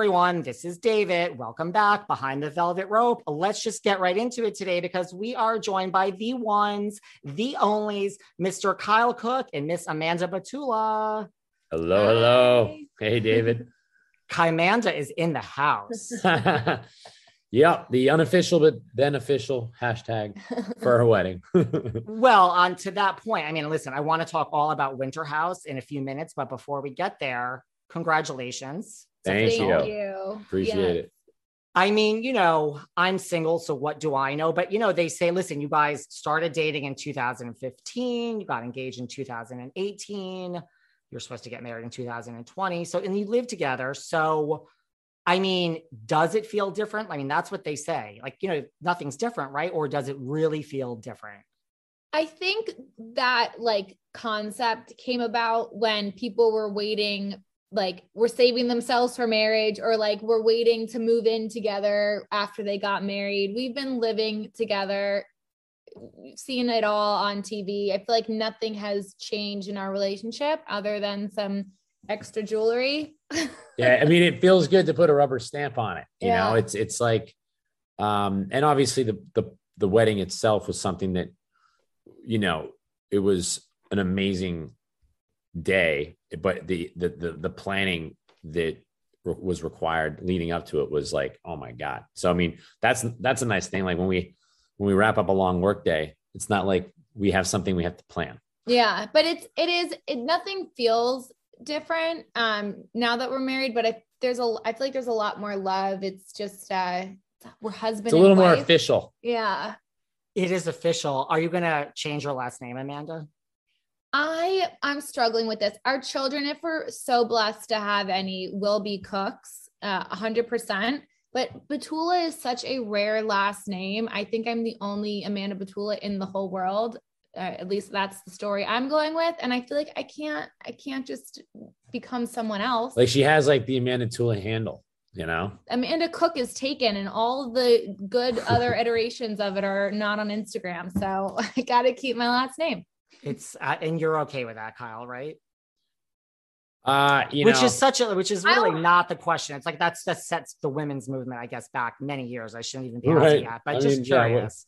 Everyone, this is David. Welcome back behind the velvet rope. Let's just get right into it today because we are joined by the ones, the onlys, Mr. Kyle Cook and Miss Amanda Batula. Hello, hello. Hey, David. Kymanda is in the house. yep, the unofficial but then official hashtag for her wedding. well, on to that point, I mean, listen, I want to talk all about Winter House in a few minutes, but before we get there, congratulations. Thank, Thank you. you. Appreciate Yes. it. I mean, you know, I'm single, so what do I know? But you know, they say, listen, you guys started dating in 2015, you got engaged in 2018, you're supposed to get married in 2020. So, and you live together. So, I mean, does it feel different? I mean, that's what they say. Like, you know, nothing's different, right? Or does it really feel different? I think that like concept came about when people were waiting, like were saving themselves for marriage or like were waiting to move in together after they got married. We've been living together, seen it all on TV. I feel like nothing has changed in our relationship other than some extra jewelry. Yeah, I mean, it feels good to put a rubber stamp on it. You know, it's it's like, um, and obviously the the the wedding itself was something that, you know, it was an amazing day, but the the the, the planning that re- was required leading up to it was like, oh my god. So I mean, that's that's a nice thing. Like when we when we wrap up a long work day, it's not like we have something we have to plan. Yeah, but it's it is it nothing feels different um now that we're married, but I there's a I feel like there's a lot more love. It's just uh we're husband It's a little and more official. Yeah. It is official. Are you going to change your last name, Amanda? I I'm struggling with this. Our children, if we're so blessed to have any, will be cooks, uh, hundred percent. But Batula is such a rare last name. I think I'm the only Amanda Batula in the whole world. Uh, at least that's the story I'm going with, and I feel like I can't I can't just become someone else. Like she has like the Amanda Tula handle, you know? Amanda Cook is taken, and all the good other iterations of it are not on Instagram. So I got to keep my last name. It's, uh, and you're okay with that, Kyle, right? Uh, you which know, is such a which is really don't- the question. It's like that's that sets the women's movement, I guess, back many years. I shouldn't even be Right. asking that, but I just mean, yeah, curious.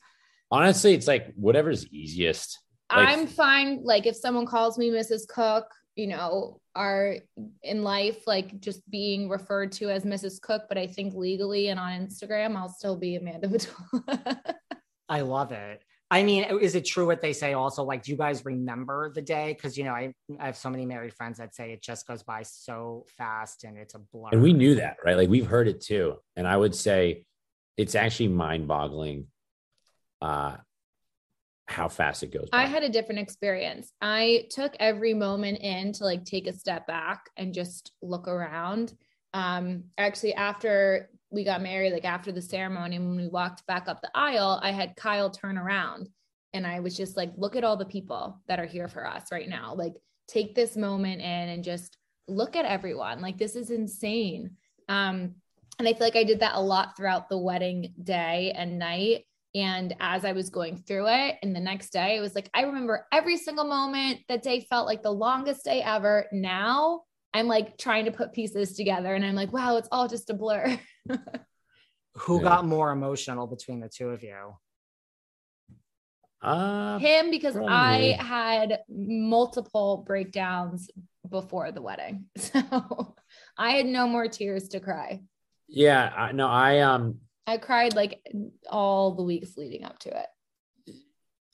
honestly, it's like whatever's easiest. Like- I'm fine. Like if someone calls me Mrs. Cook, you know, are in life like just being referred to as Mrs. Cook, but I think legally and on Instagram, I'll still be Amanda Batula. I love it. I mean, is it true what they say also? Like, do you guys remember the day? Because, you know, I, I have so many married friends that say it just goes by so fast and it's a blur. And we knew that, right? Like, we've heard it too. And I would say it's actually mind boggling uh, how fast it goes. By. I had a different experience. I took every moment in to like take a step back and just look around. Um, actually, after we got married, like after the ceremony, when we walked back up the aisle, I had Kyle turn around and I was just like, look at all the people that are here for us right now. Like, take this moment in and just look at everyone. Like, this is insane. Um, and I feel like I did that a lot throughout the wedding day and night. And as I was going through it, and the next day, it was like, I remember every single moment. That day felt like the longest day ever. Now I'm like trying to put pieces together and I'm like, wow, it's all just a blur. Who yeah. got more emotional between the two of you? Uh, Him, because probably. I had multiple breakdowns before the wedding. So I had no more tears to cry. Yeah, I no, I um I cried like all the weeks leading up to it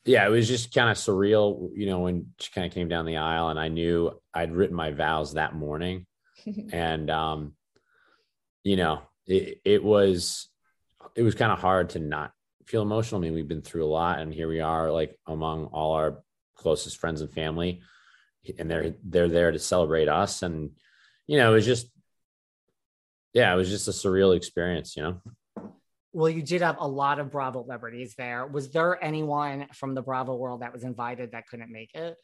yeah, it was just kind of surreal, you know, when she kind of came down the aisle and I knew I'd written my vows that morning. and, um, you know, it, it was, it was kind of hard to not feel emotional. I mean, we've been through a lot and here we are like among all our closest friends and family and they're, they're there to celebrate us. And, you know, it was just, yeah, it was just a surreal experience, you know? Well, you did have a lot of Bravo celebrities there. Was there anyone from the Bravo world that was invited that couldn't make it?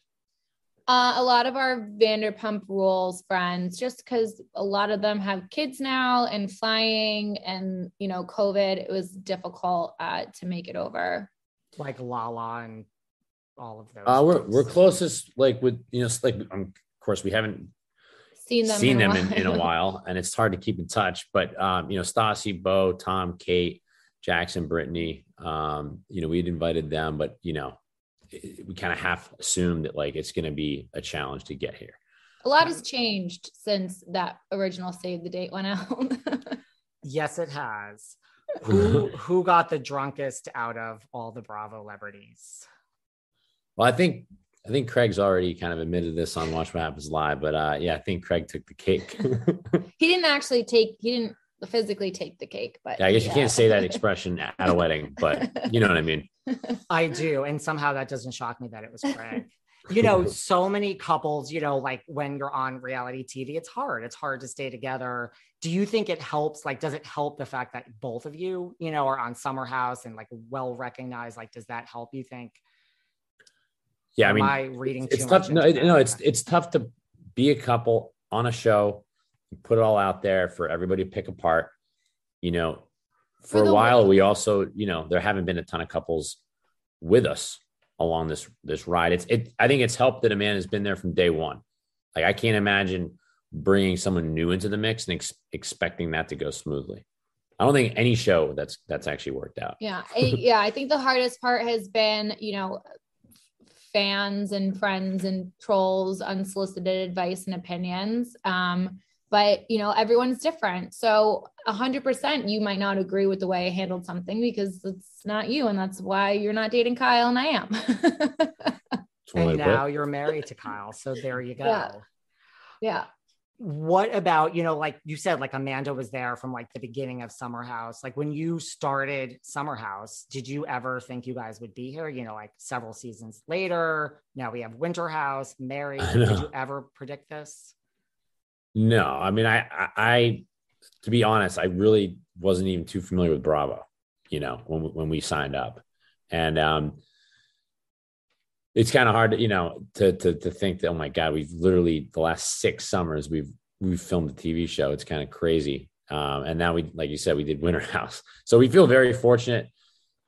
Uh, a lot of our Vanderpump Rules friends, just because a lot of them have kids now and flying, and you know, COVID, it was difficult uh, to make it over. Like Lala and all of those. Uh, we're we're closest, like with you know, like um, of course we haven't seen them seen in them in, in, a while, and it's hard to keep in touch. But um, you know, Stassi, Beau, Tom, Kate, Jackson, Brittany, um, you know, we'd invited them, but you know, it, we kind of half assumed that like it's going to be a challenge to get here. A lot has changed since that original save the date went out. yes, it has. Who who got the drunkest out of all the Bravo celebrities? Well, I think I think Craig's already kind of admitted this on Watch What Happens Live, but uh, yeah, I think Craig took the cake. he didn't actually take. He didn't physically take the cake, but yeah, I guess yeah. you can't say that expression at a wedding, but you know what I mean. I do, and somehow that doesn't shock me that it was Craig. you know, so many couples, you know, like when you're on reality TV, it's hard. It's hard to stay together. Do you think it helps? Like, does it help the fact that both of you, you know, are on Summer House and like well recognized? Like, does that help you think? Yeah, I mean, I reading it's tough. No, no, it's it's tough to be a couple on a show, put it all out there for everybody to pick apart. You know, for, for a while, way. we also, you know, there haven't been a ton of couples with us along this this ride. It's it. I think it's helped that Amanda has been there from day one. Like I can't imagine bringing someone new into the mix and ex- expecting that to go smoothly. I don't think any show that's that's actually worked out. Yeah, yeah. I think the hardest part has been, you know, fans and friends and trolls unsolicited advice and opinions. Um, but you know everyone's different. So 100% you might not agree with the way i handled something because it's not you and that's why you're not dating kyle and i am. And now you're married to kyle so there you go. Yeah, yeah what about you know like you said like amanda was there from like the beginning of summer house. Like when you started summer house did you ever think you guys would be here you know like several seasons later? Now we have winter house mary. Did you ever predict this? No i mean I, I i to be honest i really wasn't even too familiar with bravo you know when when we signed up. And um it's kind of hard to you know to, to to think that oh my god we've literally the last six summers we've we've filmed a TV show. It's kind of crazy. Um, and now we like you said we did Winter House, so we feel very fortunate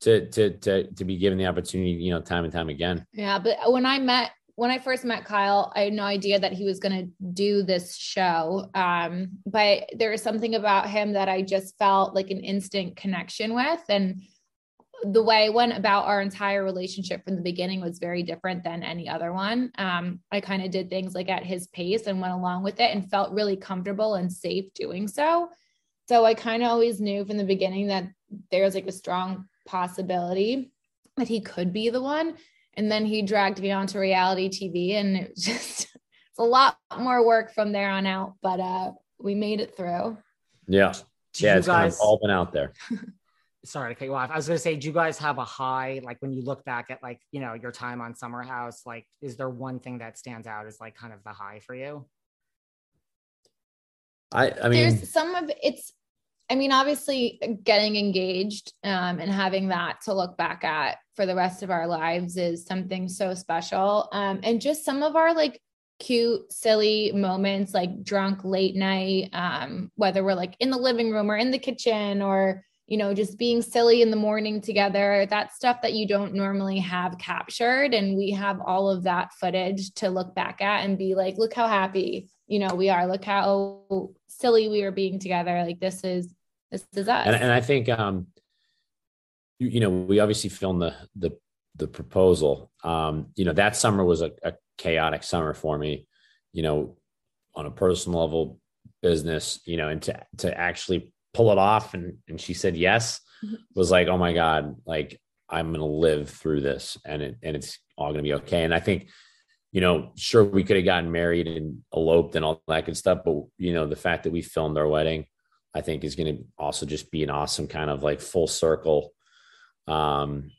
to to to to be given the opportunity you know time and time again. Yeah, but when I met when I first met Kyle, I had no idea that he was going to do this show. Um, but there was something about him that I just felt like an instant connection with. And the way I went about our entire relationship from the beginning was very different than any other one. Um, I kind of did things like at his pace and went along with it and felt really comfortable and safe doing so. So I kind of always knew from the beginning that there's like a strong possibility that he could be the one. And then he dragged me onto reality TV and it was just it's a lot more work from there on out, but uh we made it through. Yeah. Yeah, you it's kind guys of all been out there. sorry to cut you off. I was gonna say, do you guys have a high? Like when you look back at like, you know, your time on Summer House, like is there one thing that stands out as like kind of the high for you? I I mean There's some of it's I mean, obviously getting engaged um, and having that to look back at for the rest of our lives is something so special. Um, and just some of our like cute, silly moments, like drunk late night, um, whether we're like in the living room or in the kitchen or, you know, just being silly in the morning together, that stuff that you don't normally have captured. And we have all of that footage to look back at and be like, look how happy, you know, we are. Look how silly we are being together. Like this is this is us. and, and I think um you, you know we obviously filmed the the the proposal um you know that summer was a, a chaotic summer for me you know on a personal level business you know and to to actually pull it off and and she said yes was like oh my god like i'm gonna live through this and it and it's all gonna be okay and i think you know sure we could have gotten married and eloped and all that good stuff but you know the fact that we filmed our wedding I think is going to also just be an awesome kind of like full circle um,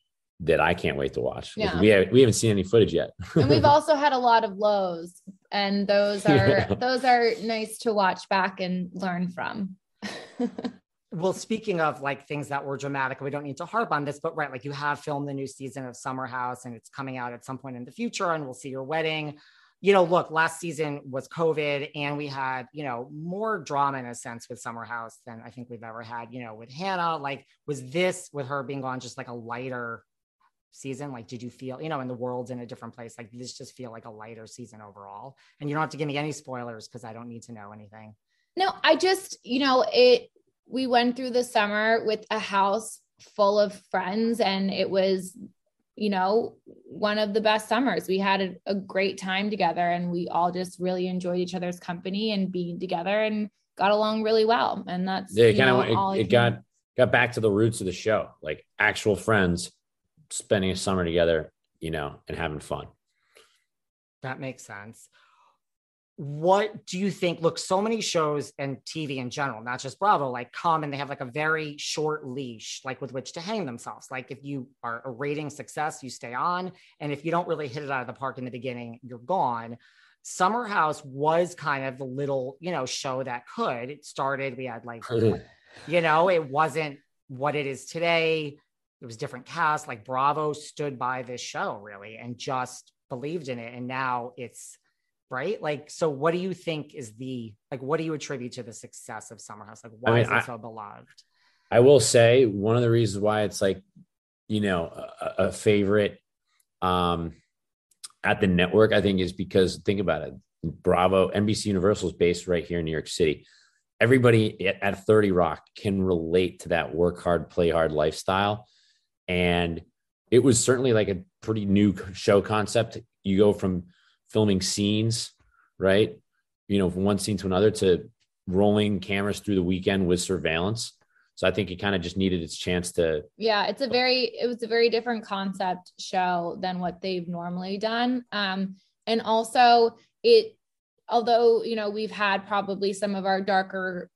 that I can't wait to watch. Yeah. We have, we haven't seen any footage yet. and we've also had a lot of lows and those are Yeah. those are nice to watch back and learn from. Well, speaking of like things that were dramatic, we don't need to harp on this, but right, like you have filmed the new season of Summer House and it's coming out at some point in the future and we'll see your wedding. You know, look, last season was COVID and we had, you know, more drama in a sense with Summer House than I think we've ever had, you know, with Hannah. Like, was this with her being gone just like a lighter season? Like, did you feel, you know, in the world's in a different place? Like, this just feel like a lighter season overall? And you don't have to give me any spoilers because I don't need to know anything. No, I just, you know, it we went through the summer with a house full of friends and it was you know one of the best summers we had a, a great time together and we all just really enjoyed each other's company and being together and got along really well and that's Yeah, you kind of it, it can- got got back to the roots of the show, like actual friends spending a summer together, you know, and having fun. That makes sense. What do you think? Look, so many shows and TV in general, not just Bravo, like come and they have like a very short leash, like with which to hang themselves. Like if you are a rating success, you stay on. And if you don't really hit it out of the park in the beginning, you're gone. Summer House was kind of the little, you know, show that could. It started, we had like, you know, it wasn't what it is today. It was different cast. Like Bravo stood by this show really and just believed in it. And now it's right. Like, so what do you think is the like what do you attribute to the success of Summer House? Like why mean, is it I- so beloved? I will say one of the reasons why it's like, you know, a, a favorite um, at the network, I think, is because think about it. Bravo, NBC Universal is based right here in New York City. Everybody at, at 30 Rock can relate to that work hard, play hard lifestyle. And it was certainly like a pretty new show concept. You go from filming scenes, right? You know, from one scene to another to rolling cameras through the weekend with surveillance. So I think it kind of just needed its chance to. yeah it's a very it was a very different concept show than what they've normally done um and also it although you know we've had probably some of our darker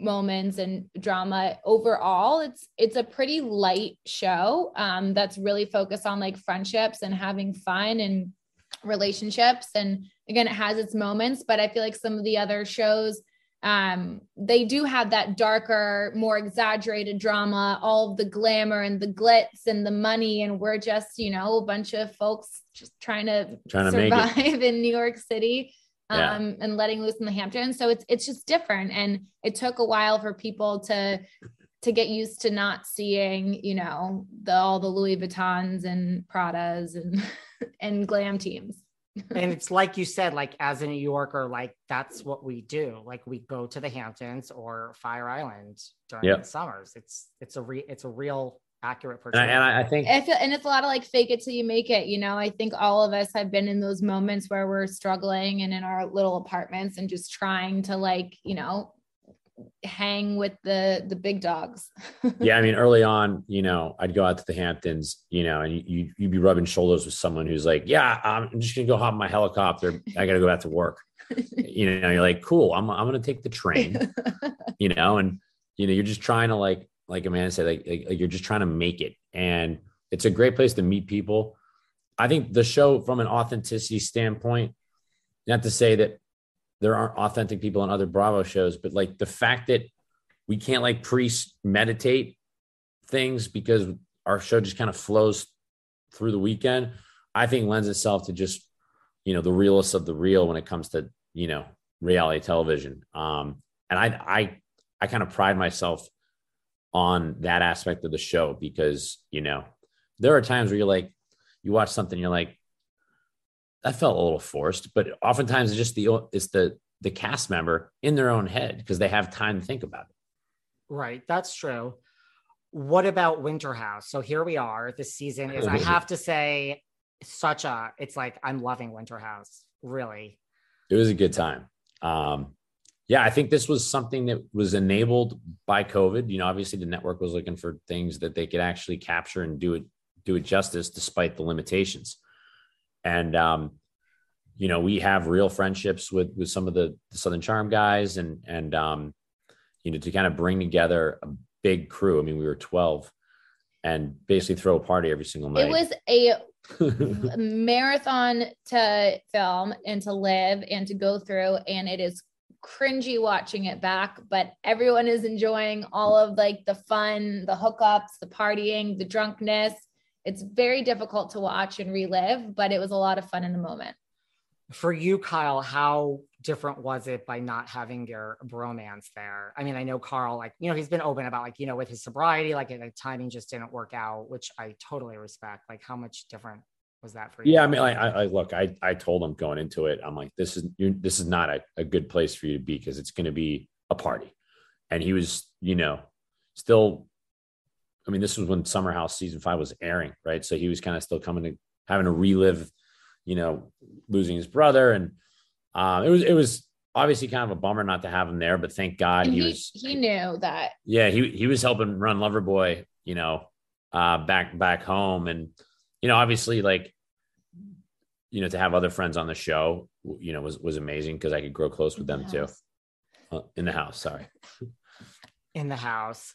moments and drama overall it's it's a pretty light show um that's really focused on like friendships and having fun and relationships. And again it has its moments but i feel like some of the other shows um they do have that darker more exaggerated drama all of the glamour and the glitz and the money. And we're just you know a bunch of folks just trying to Trying to survive in new york city Yeah. um and letting loose in the hamptons. So it's it's just different. And it took a while for people to to get used to not seeing you know the all the louis vuittons and pradas and and glam teams and it's like you said, like as a New Yorker, like that's what we do. Like we go to the Hamptons or Fire Island during Yep. the summers. It's it's a re it's a real accurate And I, and I I think I feel, and it's a lot of like fake it till you make it. You know, I think all of us have been in those moments where we're struggling and in our little apartments and just trying to like, you know, hang with the the big dogs. yeah, I mean, early on, you know, I'd go out to the Hamptons, you know, and you you'd be rubbing shoulders with someone who's like, "Yeah, I'm just gonna go hop in my helicopter. I got to go back to work." you know, you're like, "Cool, I'm I'm gonna take the train," you know, and you know, you're just trying to like like Amanda said, like, like, like you're just trying to make it, and it's a great place to meet people. I think the show, from an authenticity standpoint, not to say that there aren't authentic people on other Bravo shows, but like the fact that we can't like pre meditate things because our show just kind of flows through the weekend, I think lends itself to just, you know, the realest of the real when it comes to, you know, reality television. Um, and I, I, I kind of pride myself on that aspect of the show because, you know, there are times where you're like, you watch something, you're like, that felt a little forced, but oftentimes it's just the it's the the cast member in their own head because they have time to think about it. Right, that's true. What about Winter House? So here we are. This season is, I have to say, such a. It's like I'm loving Winter House. Really, it was a good time. Um, yeah, I think this was something that was enabled by COVID. You know, obviously the network was looking for things that they could actually capture and do it do it justice despite the limitations and um, you know we have real friendships with with some of the, the Southern Charm guys, and and um, you know to kind of bring together a big crew. I mean, we were twelve, and basically throw a party every single night. It was a marathon to film and to live and to go through, and it is cringy watching it back, but everyone is enjoying all of like the fun, the hookups, the partying, the drunkenness it's very difficult to watch and relive, but it was a lot of fun in the moment. For you, Kyle, how different was it by not having your bromance there? I mean, I know Carl, like, you know, he's been open about like, you know, with his sobriety, like the timing just didn't work out, which I totally respect. Like, how much different was that for you? Yeah, I mean, I, I look, I, I told him going into it, I'm like, this is you this is not a, a good place for you to be because it's going to be a party, and he was, you know, still I mean, this was when Summer House season five was airing, right? So he was kind of still coming to having to relive, you know, losing his brother, and um, it was it was obviously kind of a bummer not to have him there, but thank God he, he, was. He knew that. Yeah, he he was helping run Loverboy, you know, uh, back back home, and you know, obviously, like, you know, to have other friends on the show, you know, was was amazing because I could grow close with them too. Uh, in the house, sorry. In the house.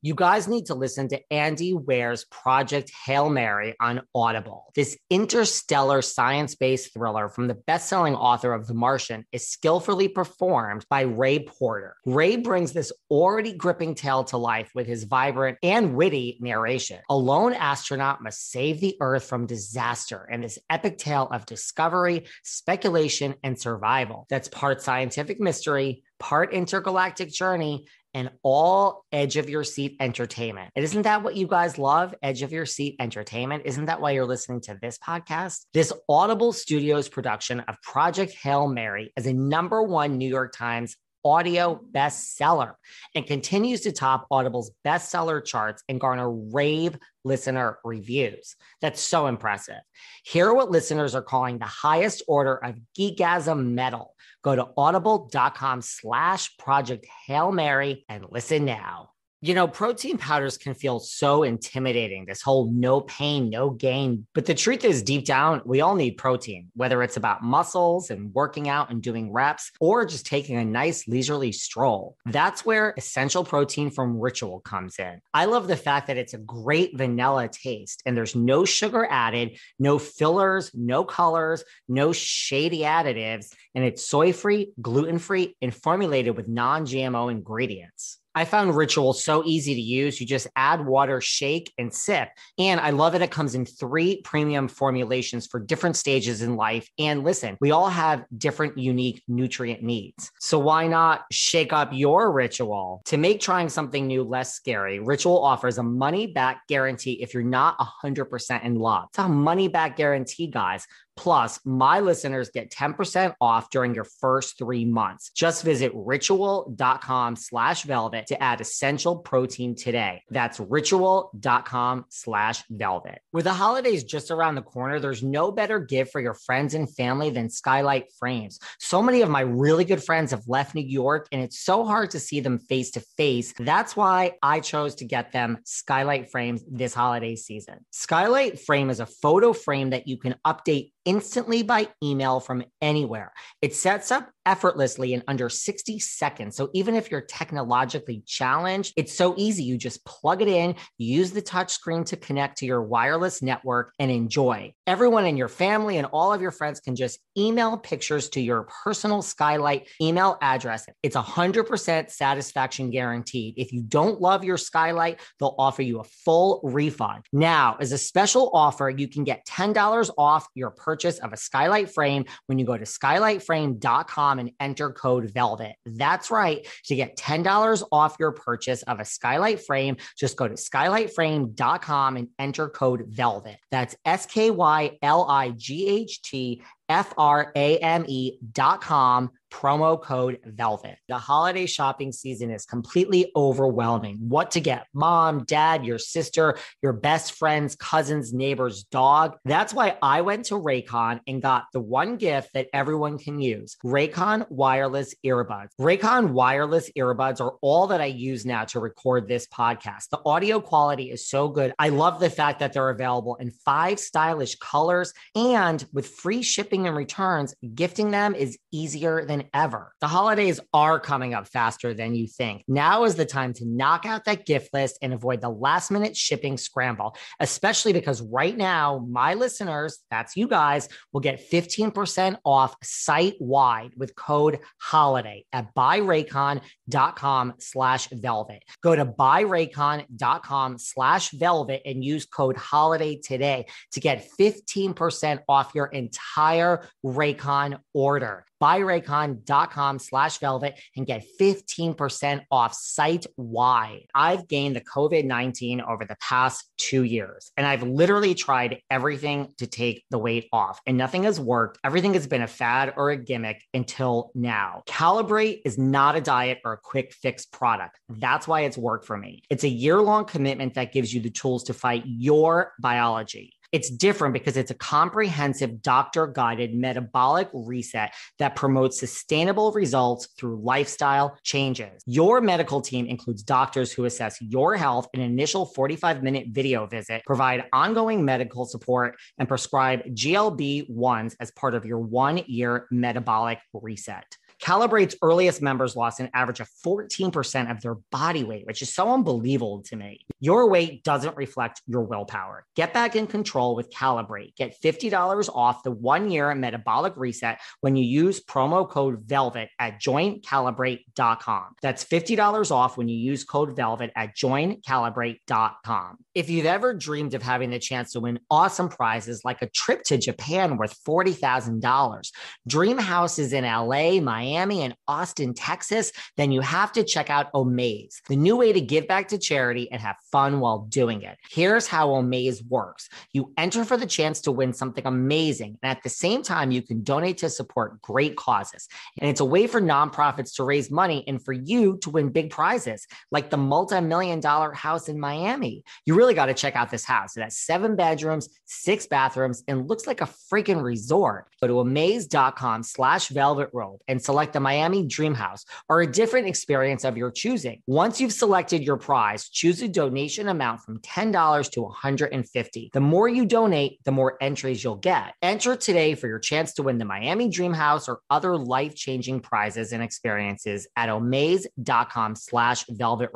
you guys need to listen to Andy Weir's Project Hail Mary on Audible. This interstellar science based thriller from the best selling author of The Martian is skillfully performed by Ray Porter. Ray brings this already gripping tale to life with his vibrant and witty narration. A lone astronaut must save the Earth from disaster in this epic tale of discovery, speculation, and survival that's part scientific mystery part intergalactic journey and all edge of your seat entertainment. Isn't that what you guys love? Edge of your seat entertainment. Isn't that why you're listening to this podcast? This Audible Studios production of Project Hail Mary is a number one New York Times audio bestseller and continues to top Audible's bestseller charts and garner rave listener reviews. That's so impressive. Hear what listeners are calling the highest order of geekasm metal Go to audible.com slash project Hail Mary and listen now. You know, protein powders can feel so intimidating, this whole no pain, no gain. But the truth is, deep down, we all need protein, whether it's about muscles and working out and doing reps, or just taking a nice leisurely stroll. That's where essential protein from Ritual comes in. I love the fact that it's a great vanilla taste and there's no sugar added, no fillers, no colors, no shady additives, and it's soy free, gluten free, and formulated with non GMO ingredients. I found Ritual so easy to use. You just add water, shake, and sip. And I love that it comes in three premium formulations for different stages in life. And listen, we all have different unique nutrient needs. So why not shake up your ritual to make trying something new less scary? Ritual offers a money back guarantee if you're not 100% in love. It's a money back guarantee, guys. Plus, my listeners get 10% off during your first three months. Just visit ritual.com slash velvet to add essential protein today. That's ritual.com slash velvet. With the holidays just around the corner, there's no better gift for your friends and family than Skylight Frames. So many of my really good friends have left New York, and it's so hard to see them face to face. That's why I chose to get them Skylight Frames this holiday season. Skylight Frame is a photo frame that you can update instantly by email from anywhere. It sets up effortlessly in under 60 seconds. So even if you're technologically challenged, it's so easy. You just plug it in, use the touch screen to connect to your wireless network and enjoy. Everyone in your family and all of your friends can just email pictures to your personal Skylight email address. It's 100% satisfaction guaranteed. If you don't love your Skylight, they'll offer you a full refund. Now, as a special offer, you can get $10 off your purchase purchase of a skylight frame when you go to skylightframe.com and enter code VELVET. That's right. To get $10 off your purchase of a skylight frame, just go to skylightframe.com and enter code VELVET. That's S K Y L I G H T F R A M E dot com promo code velvet. The holiday shopping season is completely overwhelming. What to get? Mom, dad, your sister, your best friend's cousin's neighbor's dog. That's why I went to Raycon and got the one gift that everyone can use Raycon wireless earbuds. Raycon wireless earbuds are all that I use now to record this podcast. The audio quality is so good. I love the fact that they're available in five stylish colors and with free shipping and returns, gifting them is easier than ever. The holidays are coming up faster than you think. Now is the time to knock out that gift list and avoid the last minute shipping scramble, especially because right now, my listeners, that's you guys, will get 15% off site wide with code HOLIDAY at buyraycon.com slash velvet. Go to buyraycon.com slash velvet and use code HOLIDAY today to get 15% off your entire Raycon order buyraycon.com slash velvet and get 15% off site wide. I've gained the COVID 19 over the past two years, and I've literally tried everything to take the weight off, and nothing has worked. Everything has been a fad or a gimmick until now. Calibrate is not a diet or a quick fix product. That's why it's worked for me. It's a year long commitment that gives you the tools to fight your biology. It's different because it's a comprehensive doctor guided metabolic reset that promotes sustainable results through lifestyle changes. Your medical team includes doctors who assess your health in an initial 45 minute video visit, provide ongoing medical support, and prescribe GLP 1s as part of your one year metabolic reset. Calibrate's earliest members lost an average of 14% of their body weight, which is so unbelievable to me. Your weight doesn't reflect your willpower. Get back in control with Calibrate. Get $50 off the one year metabolic reset when you use promo code VELVET at joincalibrate.com. That's $50 off when you use code VELVET at joincalibrate.com. If you've ever dreamed of having the chance to win awesome prizes like a trip to Japan worth $40,000, dream houses in LA, Miami, Miami and Austin, Texas, then you have to check out Omaze, the new way to give back to charity and have fun while doing it. Here's how Omaze works you enter for the chance to win something amazing. And at the same time, you can donate to support great causes. And it's a way for nonprofits to raise money and for you to win big prizes like the multi million dollar house in Miami. You really got to check out this house. It has seven bedrooms, six bathrooms, and looks like a freaking resort. Go to omaze.com slash velvet rope and select select the Miami Dream House or a different experience of your choosing. Once you've selected your prize, choose a donation amount from $10 to $150. The more you donate, the more entries you'll get. Enter today for your chance to win the Miami Dream House or other life-changing prizes and experiences at omaze.com slash velvet.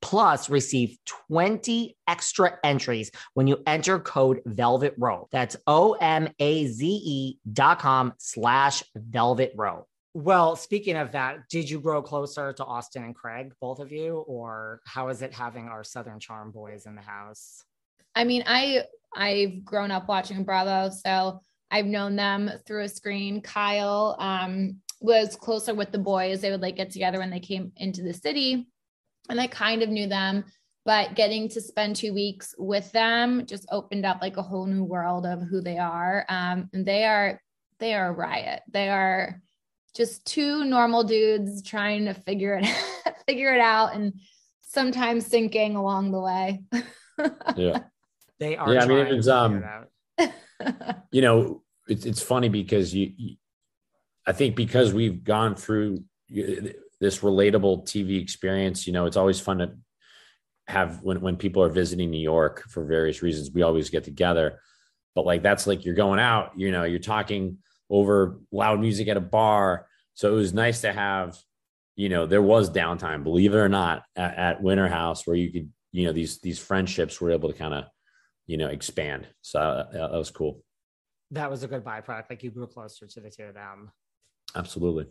Plus, receive 20 extra entries when you enter code velvet rope. That's O-M-A-Z-E dot com slash velvet. Well, speaking of that, did you grow closer to Austin and Craig, both of you, or how is it having our Southern Charm boys in the house? I mean, I I've grown up watching Bravo, so I've known them through a screen. Kyle um, was closer with the boys. They would like get together when they came into the city, and I kind of knew them. But getting to spend two weeks with them just opened up like a whole new world of who they are. Um, and they are they are a riot. They are just two normal dudes trying to figure it figure it out and sometimes sinking along the way. Yeah. They are. Yeah, I mean, trying it was, um, it you know, it's it's funny because you, you I think because we've gone through this relatable TV experience, you know, it's always fun to have when when people are visiting New York for various reasons, we always get together. But like that's like you're going out, you know, you're talking over loud music at a bar. So it was nice to have, you know, there was downtime, believe it or not, at, at Winter House where you could, you know, these these friendships were able to kind of, you know, expand. So uh, that was cool. that was a good byproduct. Like you grew closer to the two of them. Absolutely.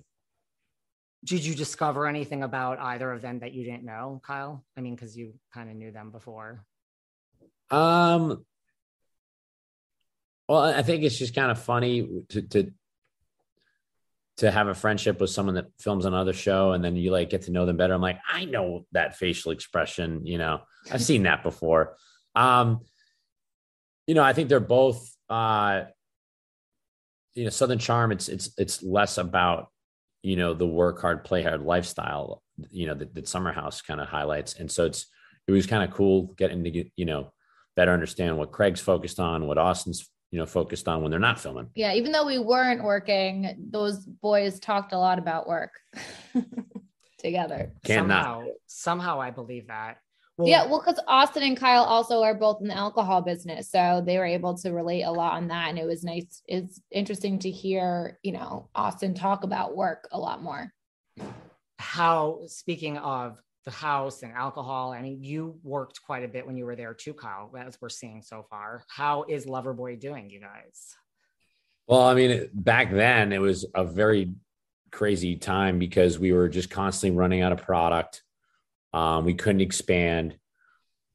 Did you discover anything about either of them that you didn't know, Kyle? I mean, because you kind of knew them before. Um. Well, I think it's just kind of funny to to to have a friendship with someone that films another show, and then you like get to know them better. I'm like, I know that facial expression. You know, I've seen that before. Um, you know, I think they're both. Uh, you know, Southern Charm. It's it's it's less about you know the work hard, play hard lifestyle. You know that, that Summer House kind of highlights, and so it's it was kind of cool getting to get you know better understand what Craig's focused on, what Austin's you know focused on when they're not filming. yeah, even though we weren't working, those boys talked a lot about work together. Can't not. somehow, somehow I believe that. Well, yeah, well, because Austin and Kyle also are both in the alcohol business, so they were able to relate a lot on that, and it was nice. It's interesting to hear, you know, Austin talk about work a lot more. how speaking of the house and alcohol, I mean, you worked quite a bit when you were there too, Kyle, as we're seeing so far. How is Loverboy doing, you guys? Well, I mean, back then it was a very crazy time because we were just constantly running out of product. Um, we couldn't expand.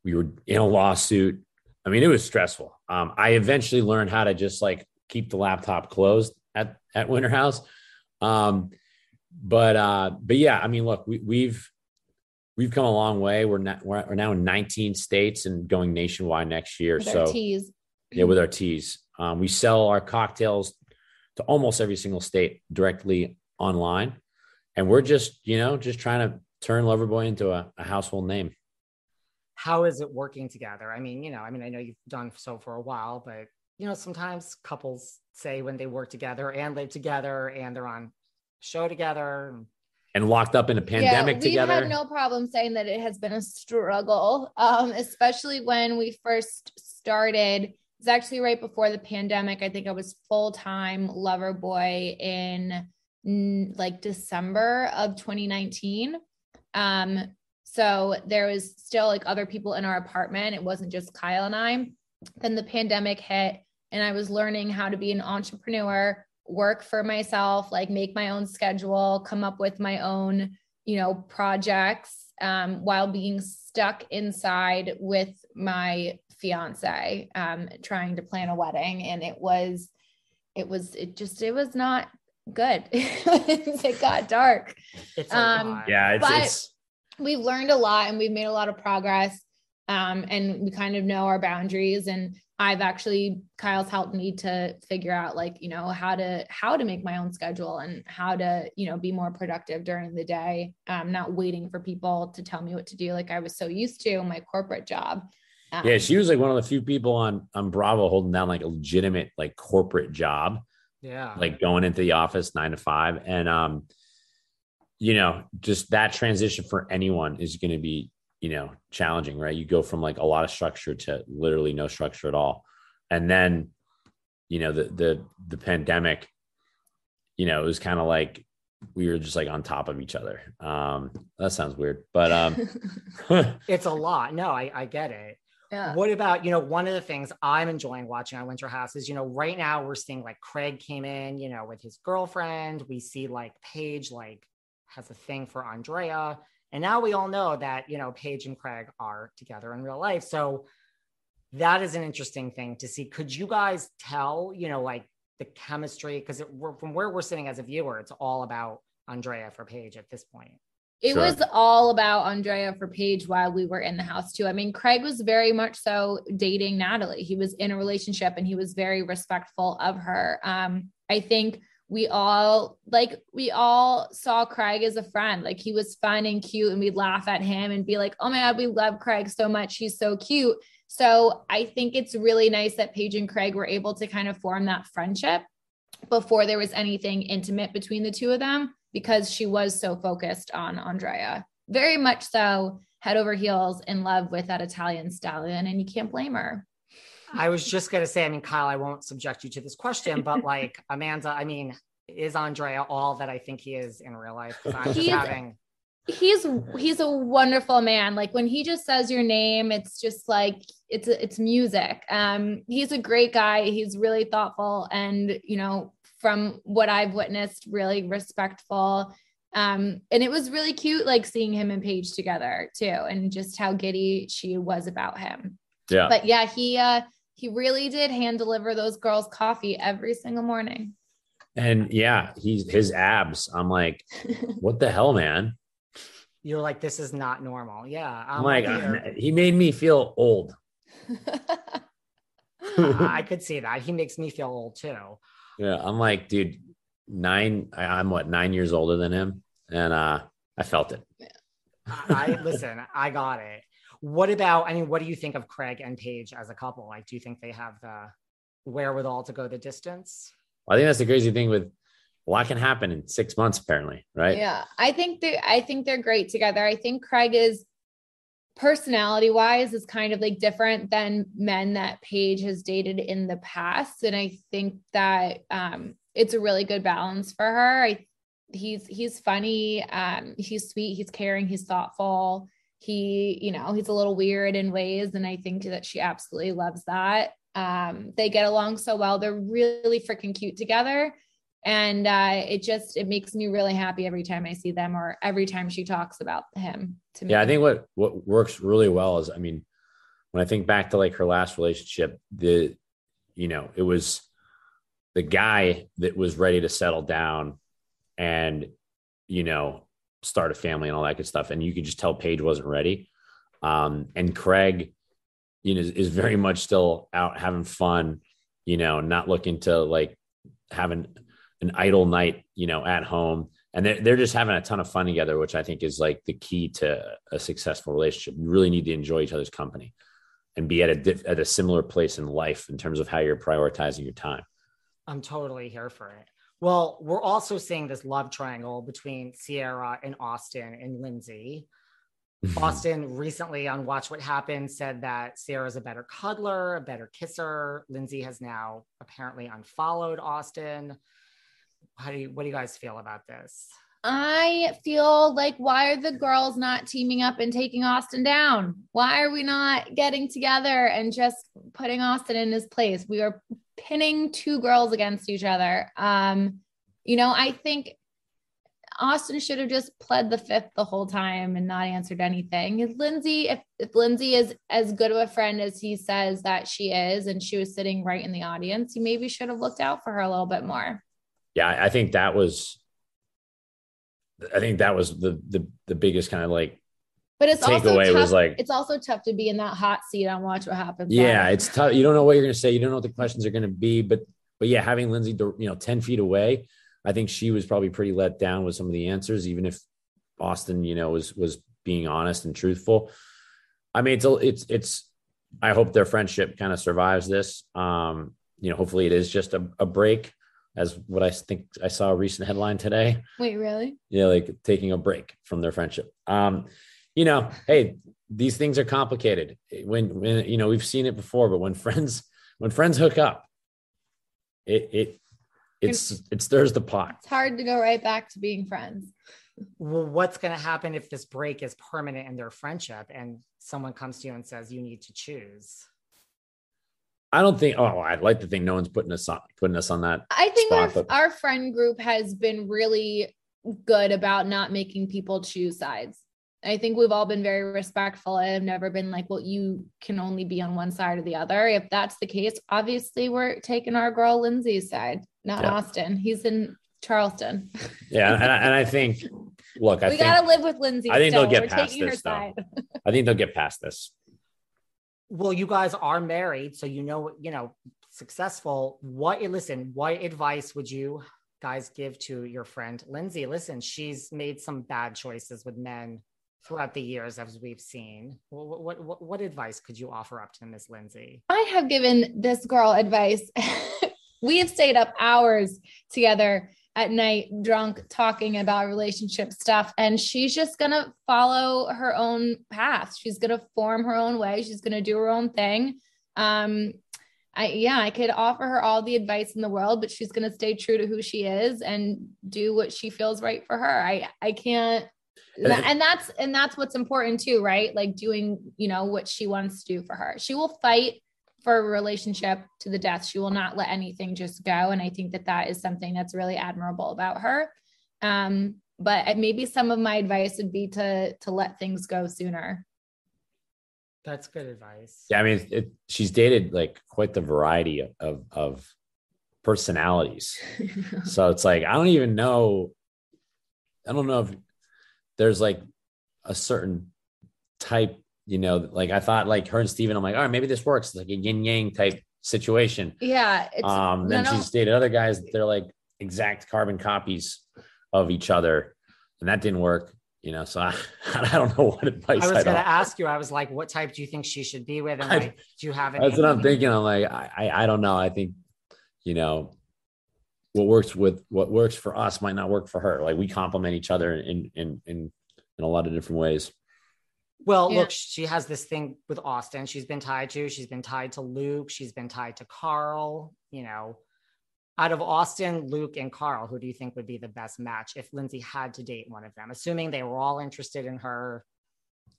We were in a lawsuit. I mean, it was stressful. Um, I eventually learned how to just like keep the laptop closed at at Winter House. Um, but uh, but yeah, I mean, look, we, we've we've come a long way. We're not we're, we're now in 19 states and going nationwide next year. With so teas. yeah, with our teas. Um, we sell our cocktails to almost every single state directly online. And we're just, you know, just trying to turn Loverboy into a, a household name. How is it working together? I mean, you know, I mean, I know you've done so for a while, but you know, sometimes couples say when they work together and live together and they're on show together. And- locked up in a pandemic yeah, together. We've had no problem saying that it has been a struggle, um, especially when we first started. It's actually right before the pandemic. I think I was full time lover boy in like December of 2019. Um, so there was still like other people in our apartment. It wasn't just Kyle and I. Then the pandemic hit, and I was learning how to be an entrepreneur, work for myself, like make my own schedule, come up with my own, you know, projects um, while being stuck inside with my fiance, um, trying to plan a wedding. And it was, it was, it just, it was not good. it got dark. It's a Um, lot. yeah, it's, But- it's we've learned a lot and we've made a lot of progress um, and we kind of know our boundaries and i've actually kyle's helped me to figure out like you know how to how to make my own schedule and how to you know be more productive during the day um, not waiting for people to tell me what to do like i was so used to my corporate job um, yeah, she was like one of the few people on on Bravo holding down like a legitimate like corporate job. Yeah. like going into the office nine to five and um you know just that transition for anyone is going to be you know challenging right you go from like a lot of structure to literally no structure at all and then you know the the the pandemic you know it was kind of like we were just like on top of each other um that sounds weird but um it's a lot. No, I, I get it. Yeah. What about, you know, one of the things I'm enjoying watching on Winter House is, you know, right now we're seeing like Craig came in, you know, with his girlfriend. We see like Paige like has a thing for Andrea. And now we all know that, you know, Paige and Craig are together in real life. So that is an interesting thing to see. Could you guys tell, you know, like the chemistry? Because from where we're sitting as a viewer, it's all about Andrea for Paige at this point. It Sure. was all about Andrea for Paige while we were in the house too. I mean, Craig was very much so dating Natalie. He was in a relationship and he was very respectful of her. Um, I think we all like we all saw Craig as a friend. Like he was fun and cute, and we'd laugh at him and be like, "Oh my god, we love Craig so much. He's so cute." So I think it's really nice that Paige and Craig were able to kind of form that friendship before there was anything intimate between the two of them because she was so focused on Andrea. Very much so, head over heels in love with that Italian stallion, and you can't blame her. I was just gonna say, I mean, Kyle, I won't subject you to this question, but like Amanda, I mean, is Andrea all that I think he is in real life? I'm just He's- having He's he's a wonderful man. Like when he just says your name, it's just like it's it's music. Um, he's a great guy. He's really thoughtful, and you know, from what I've witnessed, really respectful. Um, and it was really cute, like seeing him and Paige together too, and just how giddy she was about him. Yeah. but yeah he uh he really did hand deliver those girls coffee every single morning and yeah, he's his abs. I'm like, what the hell, man? you're like, this is not normal. Yeah. I'm I'm like, here. he made me feel old. I could see that. He makes me feel old too. Yeah, I'm like, dude, nine. I- I'm what nine years older than him, and uh, I felt it. I listen, I got it. What about, I mean, what do you think of Craig and Paige as a couple? Like, do you think they have the wherewithal to go the distance? I think that's the crazy thing with a lot can happen in six months, apparently, right? yeah i think they i think they're great together i think craig is personality wise is kind of like different than men that paige has dated in the past and i think that um it's a really good balance for her i he's he's funny um he's sweet he's caring he's thoughtful he you know he's a little weird in ways and i think that she absolutely loves that. Um they get along so well. They're really freaking cute together. And uh it just it makes me really happy every time i see them or every time she talks about him to me Yeah, I think what what works really well is, I mean, when I think back to like her last relationship, the you know it was the guy that was ready to settle down and you know start a family and all that good stuff, and you could just tell Paige wasn't ready. Um, and Craig, you know, is, is very much still out having fun, you know, not looking to like having an idle night, you know, at home and they're, they're just having a ton of fun together which i think is like the key to a successful relationship you really need to enjoy each other's company and be at a at a similar place in life in terms of how you're prioritizing your time I'm totally here for it. Well, we're also seeing this love triangle between Ciara and Austin and Lindsay. Mm-hmm. Austin recently on Watch What Happened said that Ciara's a better cuddler, a better kisser. Lindsay has now apparently unfollowed Austin. How do you what do you guys feel about this? I feel like why are the girls not teaming up and taking Austin down? Why are we not getting together and just putting Austin in his place? We are pinning two girls against each other. Um, you know, I think Austin should have just pled the fifth the whole time and not answered anything. Lindsay, if, if Lindsay is as good of a friend as he says that she is, and she was sitting right in the audience, he maybe should have looked out for her a little bit more. yeah i think that was i think that was the the, the biggest kind of like But it's also Takeaway was like- it's also tough to be in that hot seat and Watch What Happens. yeah Live. it's tough you don't know what you're going to say you don't know what the questions are going to be but but yeah having lindsay you know 10 feet away i think she was probably pretty let down with some of the answers even if austin you know was was being honest and truthful i mean it's a- it's it's i hope their friendship kind of survives this um you know hopefully it is just a, a break as what i think i saw a recent headline today Wait, really? yeah, like taking a break from their friendship. Um, you know, hey, these things are complicated. When, when you know we've seen it before, but when friends when friends hook up, it it it's it stirs the pot. It's hard to go right back to being friends. well, what's going to happen if this break is permanent in their friendship and someone comes to you and says you need to choose? I don't think. Oh, I'd like to think no one's putting us on putting us on that. I think spot, our, but- our friend group has been really good about not making people choose sides. I think we've all been very respectful. I've never been like, well, you can only be on one side or the other. If that's the case, obviously we're taking our girl Lindsay's side, not Yeah. Austin. He's in Charleston. Yeah, and, I- and I think, look, I we gotta live with Lindsay. I think they'll get We're past taking her this, though. side. I think they'll get past this. Well, you guys are married, so you know, you know, successful. What listen, what advice would you guys give to your friend Lindsay? Listen, she's made some bad choices with men throughout the years, as we've seen. What what what, what advice could you offer up to Miss Lindsay? I have given this girl advice. we have stayed up hours together at night, drunk, talking about relationship stuff. And she's just going to follow her own path. She's going to form her own way. She's going to do her own thing. Um, I, yeah, I could offer her all the advice in the world, but she's going to stay true to who she is and do what she feels right for her. I, I can't, And I- and that's, and that's what's important too, right? Like doing, you know, what she wants to do for her. She will fight for a relationship to the death. She will not let anything just go. And I think that that is something that's really admirable about her. Um, but maybe some of my advice would be to to let things go sooner. That's good advice. Yeah, I mean, it, she's dated like quite the variety of of personalities. so it's like I don't even know. I don't know if there's like a certain type, you know, like I thought like her and Steven, I'm like, all right, maybe this works. It's like a yin yang type situation. yeah. It's, Um, then no, no. she's dated other guys they're like exact carbon copies of each other, and that didn't work. You know, so I, I don't know what advice I was I'd going to ask you. I was like, what type do you think she should be with? And I- like, do you have any? That's what I'm thinking. I'm like, I, I, I don't know. I think, you know, what works with what works for us might not work for her. Like we complement each other in in in in a lot of different ways. Well, Yeah. look, she has this thing with Austin. She's been tied to. She's been tied to Luke. She's been tied to Carl. You know, out of Austin, Luke, and Carl, who do you think would be the best match if Lindsay had to date one of them? Assuming they were all interested in her.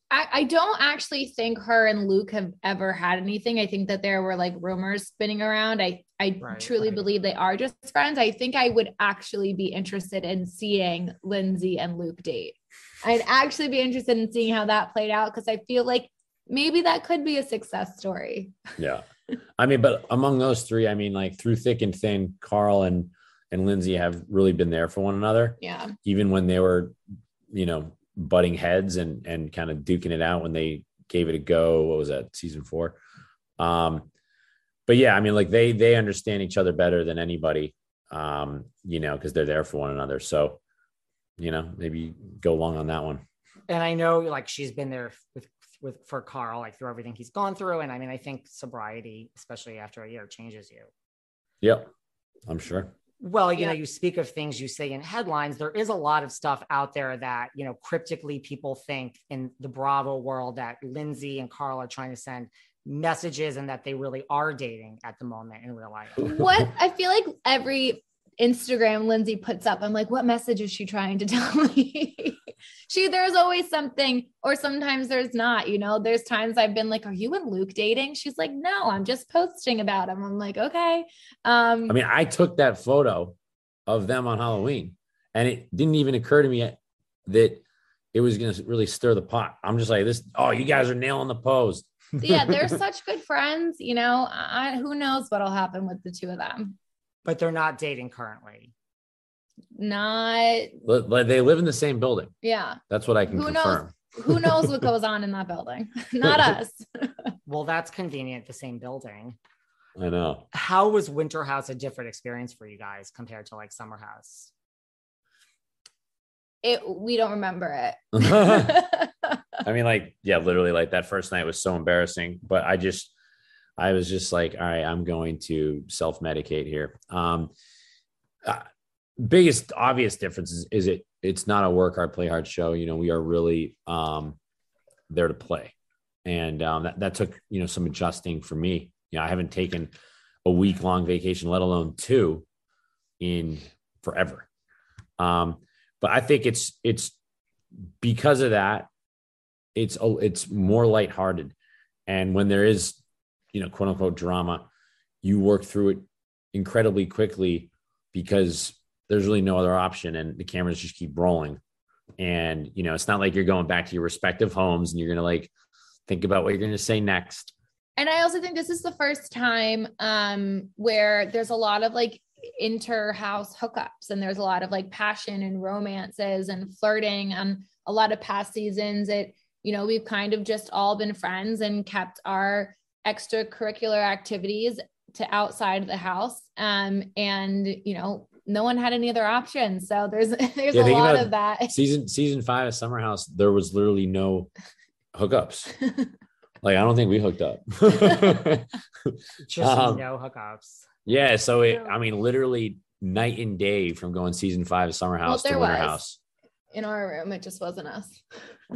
I, I don't actually think her and Luke have ever had anything. I think that there were like rumors spinning around. I I Right, truly right. believe they are just friends. I think I would actually be interested in seeing Lindsay and Luke date. I'd actually be interested in seeing how that played out because I feel like maybe that could be a success story. Yeah. I mean, but among those three, I mean, like through thick and thin, Carl and and Lindsay have really been there for one another, Yeah. even when they were, you know, butting heads and and kind of duking it out when they gave it a go. What was that, season four? Um, but yeah, I mean, like they they understand each other better than anybody, um, you know, because they're there for one another. So, you know, maybe go along on that one. And I know, like, she's been there with with for Carl, like through everything he's gone through. And I mean, I think sobriety, especially after a year, changes you. Yep, I'm sure. Well, you Yeah. know, you speak of things you say in headlines. There is a lot of stuff out there that, you know, cryptically people think in the Bravo world that Lindsay and Carl are trying to send messages and that they really are dating at the moment in real life. What I feel like every Instagram Lindsay puts up, I'm like, what message is she trying to tell me? she there's always something, or sometimes there's not. You know, there's times I've been like, Are you and Luke dating? She's like, No, I'm just posting about him. I'm like, okay. Um I mean, I took that photo of them on Halloween, and it didn't even occur to me yet that it was going to really stir the pot. I'm just like, this. Oh, you guys are nailing the pose. yeah, they're such good friends. You know, I, who knows what'll happen with the two of them. But they're not dating currently. Not, Li- like, They live in the same building. yeah. That's what I can Who knows? confirm. Who knows what goes on in that building? Not us. Well, that's convenient, the same building. I know. How was Winter House a different experience for you guys compared to like Summer House? It we don't remember it. I mean, like, yeah, literally, like that first night was so embarrassing. But I just, I was just like, all right, I'm going to self medicate here. Um, uh, biggest obvious difference is, is it it's not a work hard, play hard show. You know, we are really um, there to play, and um, that that took you know some adjusting for me. You know, I haven't taken a week long vacation, let alone two, in forever. Um, but I think it's it's because of that, it's oh, it's more lighthearted, and when there is, you know, quote unquote drama, you work through it incredibly quickly because there's really no other option, and the cameras just keep rolling, and you know, it's not like you're going back to your respective homes and you're gonna like think about what you're gonna say next. And I also think this is the first time um, where there's a lot of like inter house hookups and there's a lot of like passion and romances and flirting. And a lot of past seasons it you know we've kind of just all been friends and kept our extracurricular activities to outside the house. Um and you know no one had any other options so there's there's Yeah, a lot of that Season season five of Summer House, there was literally no hookups. like I don't think we hooked up. Just Um, no hookups. yeah, so it, I mean, literally night and day from going season five of Summer House there to Winter was. House. in our room it just wasn't us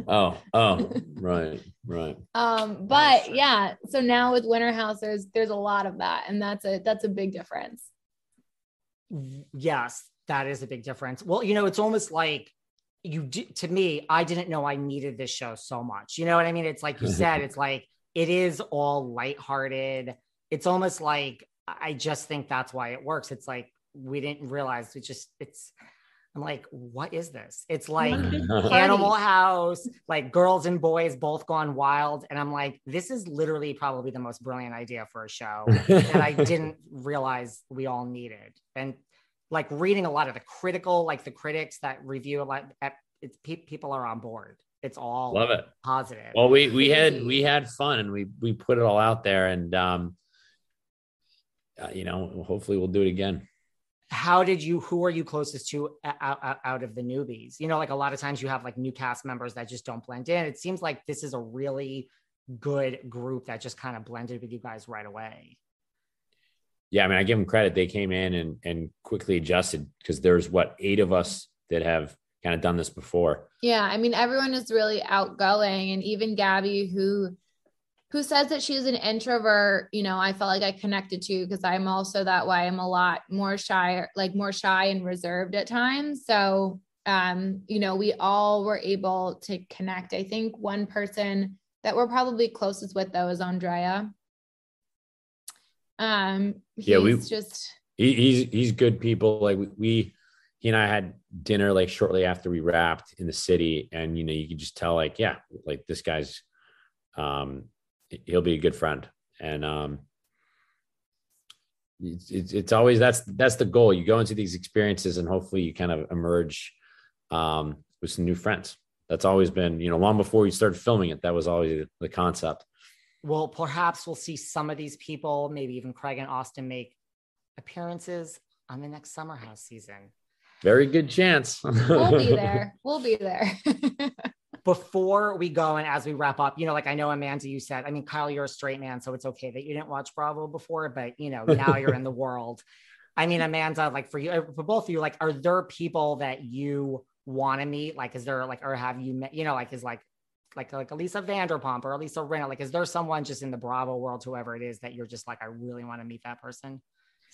Oh, oh, right, right. um but yeah so now with winter house there's there's a lot of that and that's a that's a big difference Yes, that is a big difference. Well, you know, it's almost like you do, to me, I didn't know I needed this show so much. You know what I mean? It's like you said, it's like it is all lighthearted. It's almost like I just think that's why it works. It's like we didn't realize it just it's I'm like, what is this? It's like Animal House, like girls and boys both gone wild. And I'm like, this is literally probably the most brilliant idea for a show that I didn't realize we all needed. And like reading a lot of the critical, like the critics that review a lot, it's pe- people are on board. It's all Love it. positive. Well, we we had we had fun and we we put it all out there and um, uh, you know, hopefully we'll do it again. How did you? Who are you closest to out, out, out of the newbies? You know, like a lot of times you have like new cast members that just don't blend in. It seems like this is a really good group that just kind of blended with you guys right away. Yeah, I mean, I give them credit. They came in and and quickly adjusted because there's what eight of us that have kind of done this before. Yeah, I mean everyone is really outgoing and even Gabby who who says that she's an introvert, you know, I felt like I connected to because I'm also that way. I'm a lot more shy, like more shy and reserved at times. So um, you know, we all were able to connect. I think one person that we're probably closest with though is Andrea. Um, Yeah, we- just He, he's he's good people. Like we, we he and I had dinner like shortly after we wrapped in the city, and you know you could just tell like yeah, like this guy's um he'll be a good friend, and um it's, it's it's always that's that's the goal. You go into these experiences, and hopefully you kind of emerge um with some new friends. That's always been you know long before you started filming it. That was always the concept. Well, perhaps we'll see some of these people, maybe even Craig and Austin, make appearances on the next Summer House season. Very good chance. we'll be there. We'll be there. Before we go and as we wrap up, you know, like I know Amanda, you said, I mean, Kyle, you're a straight man, so it's okay that you didn't watch Bravo before, but you know, now you're in the world. I mean, Amanda, like for you, uh, for both of you, like, are there people that you want to meet? Like, is there like, or have you met, you know, like, is like, like, like Lisa Vanderpump or Lisa Rinna? Like, is there someone just in the Bravo world, whoever it is, that you're just like, I really want to meet that person?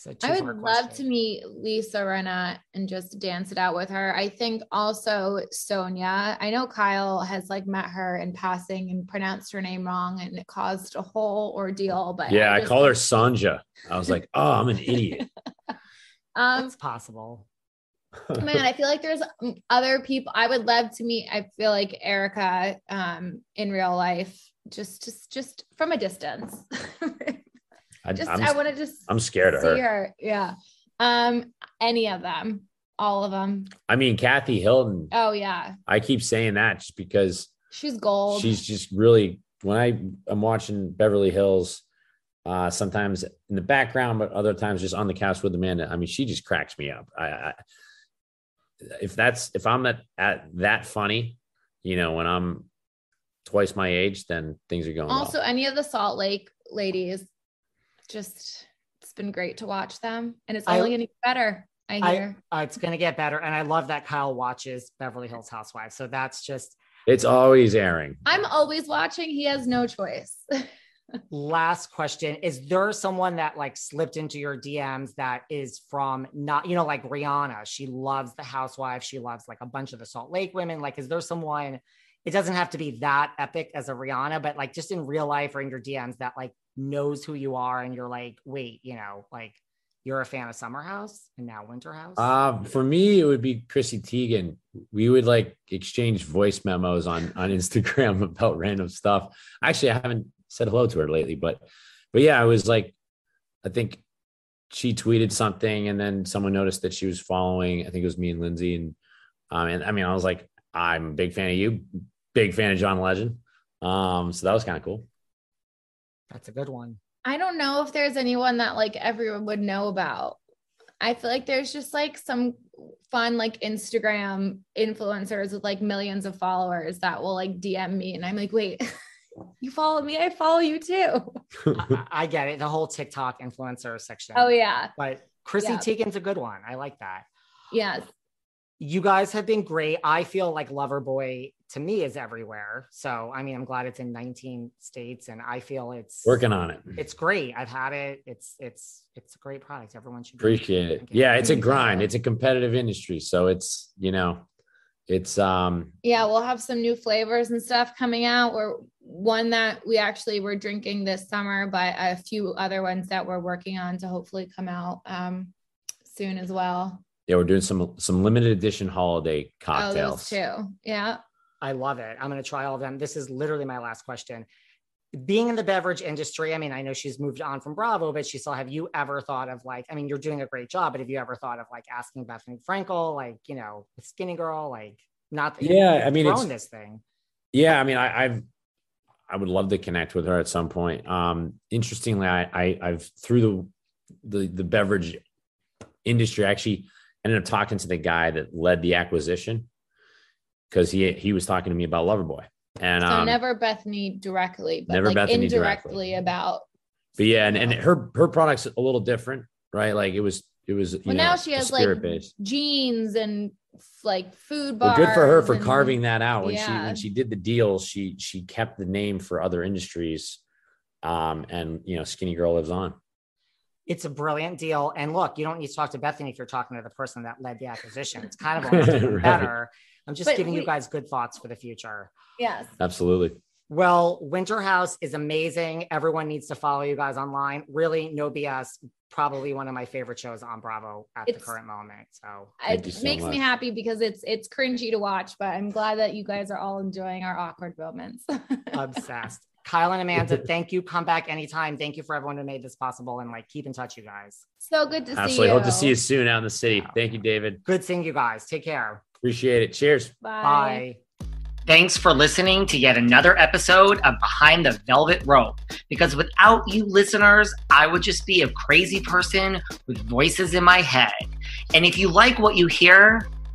So I would two-part love question. to meet Lisa Rinna and just dance it out with her. I think also Sonja. I know Kyle has like met her in passing and pronounced her name wrong, and it caused a whole ordeal. But yeah, I just call her think- Sanja. I was like, oh, I'm an idiot. Um, It's possible. man, I feel like there's um, other people I would love to meet. I feel like Erika um in real life, just just just from a distance. I, just I'm, I want to just I'm scared of her. her. Yeah. Um, any of them, all of them. I mean, Kathy Hilton. Oh yeah, I keep saying that just because she's gold. she's just really when I am watching Beverly Hills, uh, sometimes in the background, but other times just on the couch with Amanda. I mean, she just cracks me up. I, I if that's if I'm at, at that funny, you know, when I'm twice my age, then things are going also well. any of the Salt Lake ladies. Just it's been great to watch them, and it's only going to get better. I I- hear. Uh, it's going to get better. And I love that Kyle watches Beverly Hills Housewives. So that's just, It's always airing. I'm always watching. He has no choice. Last question. Is there someone that like slipped into your DMs that is from not, you know, like Rihanna? She loves the housewives. She loves like a bunch of the Salt Lake women. Like, is there someone, it doesn't have to be that epic as a Rihanna, but like just in real life or in your DMs that like knows who you are and you're like, wait, you know, like you're a fan of Summer House and now Winter House? Uh, for me, it would be Chrissy Teigen. We would like exchange voice memos on on Instagram about random stuff. Actually, I haven't said hello to her lately, but but yeah, I was like, I think she tweeted something, and then someone noticed that she was following. I think it was me and Lindsay, and um, and I mean, I was like, I'm a big fan of you, big fan of John Legend. Um, so that was kind of cool. That's a good one. I don't know if there's anyone that like everyone would know about. I feel like there's just like some fun like Instagram influencers with like millions of followers that will like DM me and I'm like, wait, you follow me, I follow you too. I, I get it. The whole TikTok influencer section. Oh yeah. But Chrissy Yeah. Teigen's a good one. I like that. Yes. You guys have been great. I feel like Loverboy to me is everywhere. So I mean, I'm glad it's in 19 states, and I feel it's Working on it. It's great. I've had it. It's it's it's a great product. Everyone should Appreciate it. Yeah, it's a grind. It's a competitive industry, so it's you know, it's um Yeah, we'll have some new flavors and stuff coming out. Or one that we actually were drinking this summer, but a few other ones that we're working on to hopefully come out um, soon as well. Yeah we're doing some some limited edition holiday Oh, cocktails. those too. Yeah. I love it. I'm going to try all of them. This is literally my last question. Being in the beverage industry, I mean, I know she's moved on from Bravo, but she still have you ever thought of like, I mean, you're doing a great job, but have you ever thought of like asking Bethenny Frankel, like, you know, skinny girl, like, not that Yeah, you've I mean, grown it's- this thing. Yeah, I mean, I, I've I would love to connect with her at some point. Um, interestingly, I, I I've through the the the beverage industry, I actually ended up talking to the guy that led the acquisition because he he was talking to me about Loverboy. And So um, never Bethenny directly, but never like Bethenny indirectly directly. about. but yeah, and, and her her product's a little different, right? Like it was it was you Well, know, now she has like based. jeans and like food Well, bars. good for her for and- carving that out. When she when she did the deal, she she kept the name for other industries. Um, and you know, Skinny Girl lives on. It's a brilliant deal. And look, you don't need to talk to Bethenny if you're talking to the person that led the acquisition. It's kind of almost Right. better. I'm just But giving you guys good thoughts for the future. Yes. Absolutely. Well, Winter House is amazing. Everyone needs to follow you guys online. Really, no BS. Probably one of my favorite shows on Bravo at the current moment. So it so makes me happy because it's it's cringy to watch, but I'm glad that you guys are all enjoying our awkward moments. obsessed. Kyle and Amanda, thank you. Come back anytime. Thank you for everyone who made this possible and like keep in touch, you guys. so good to see you. Absolutely. you. Hope to see you soon out in the city. Thank you, David. Good seeing you guys. Take care. Appreciate it. Cheers. Bye. Bye. Thanks for listening to yet another episode of Behind the Velvet Rope. Because without you listeners, I would just be a crazy person with voices in my head. And if you like what you hear,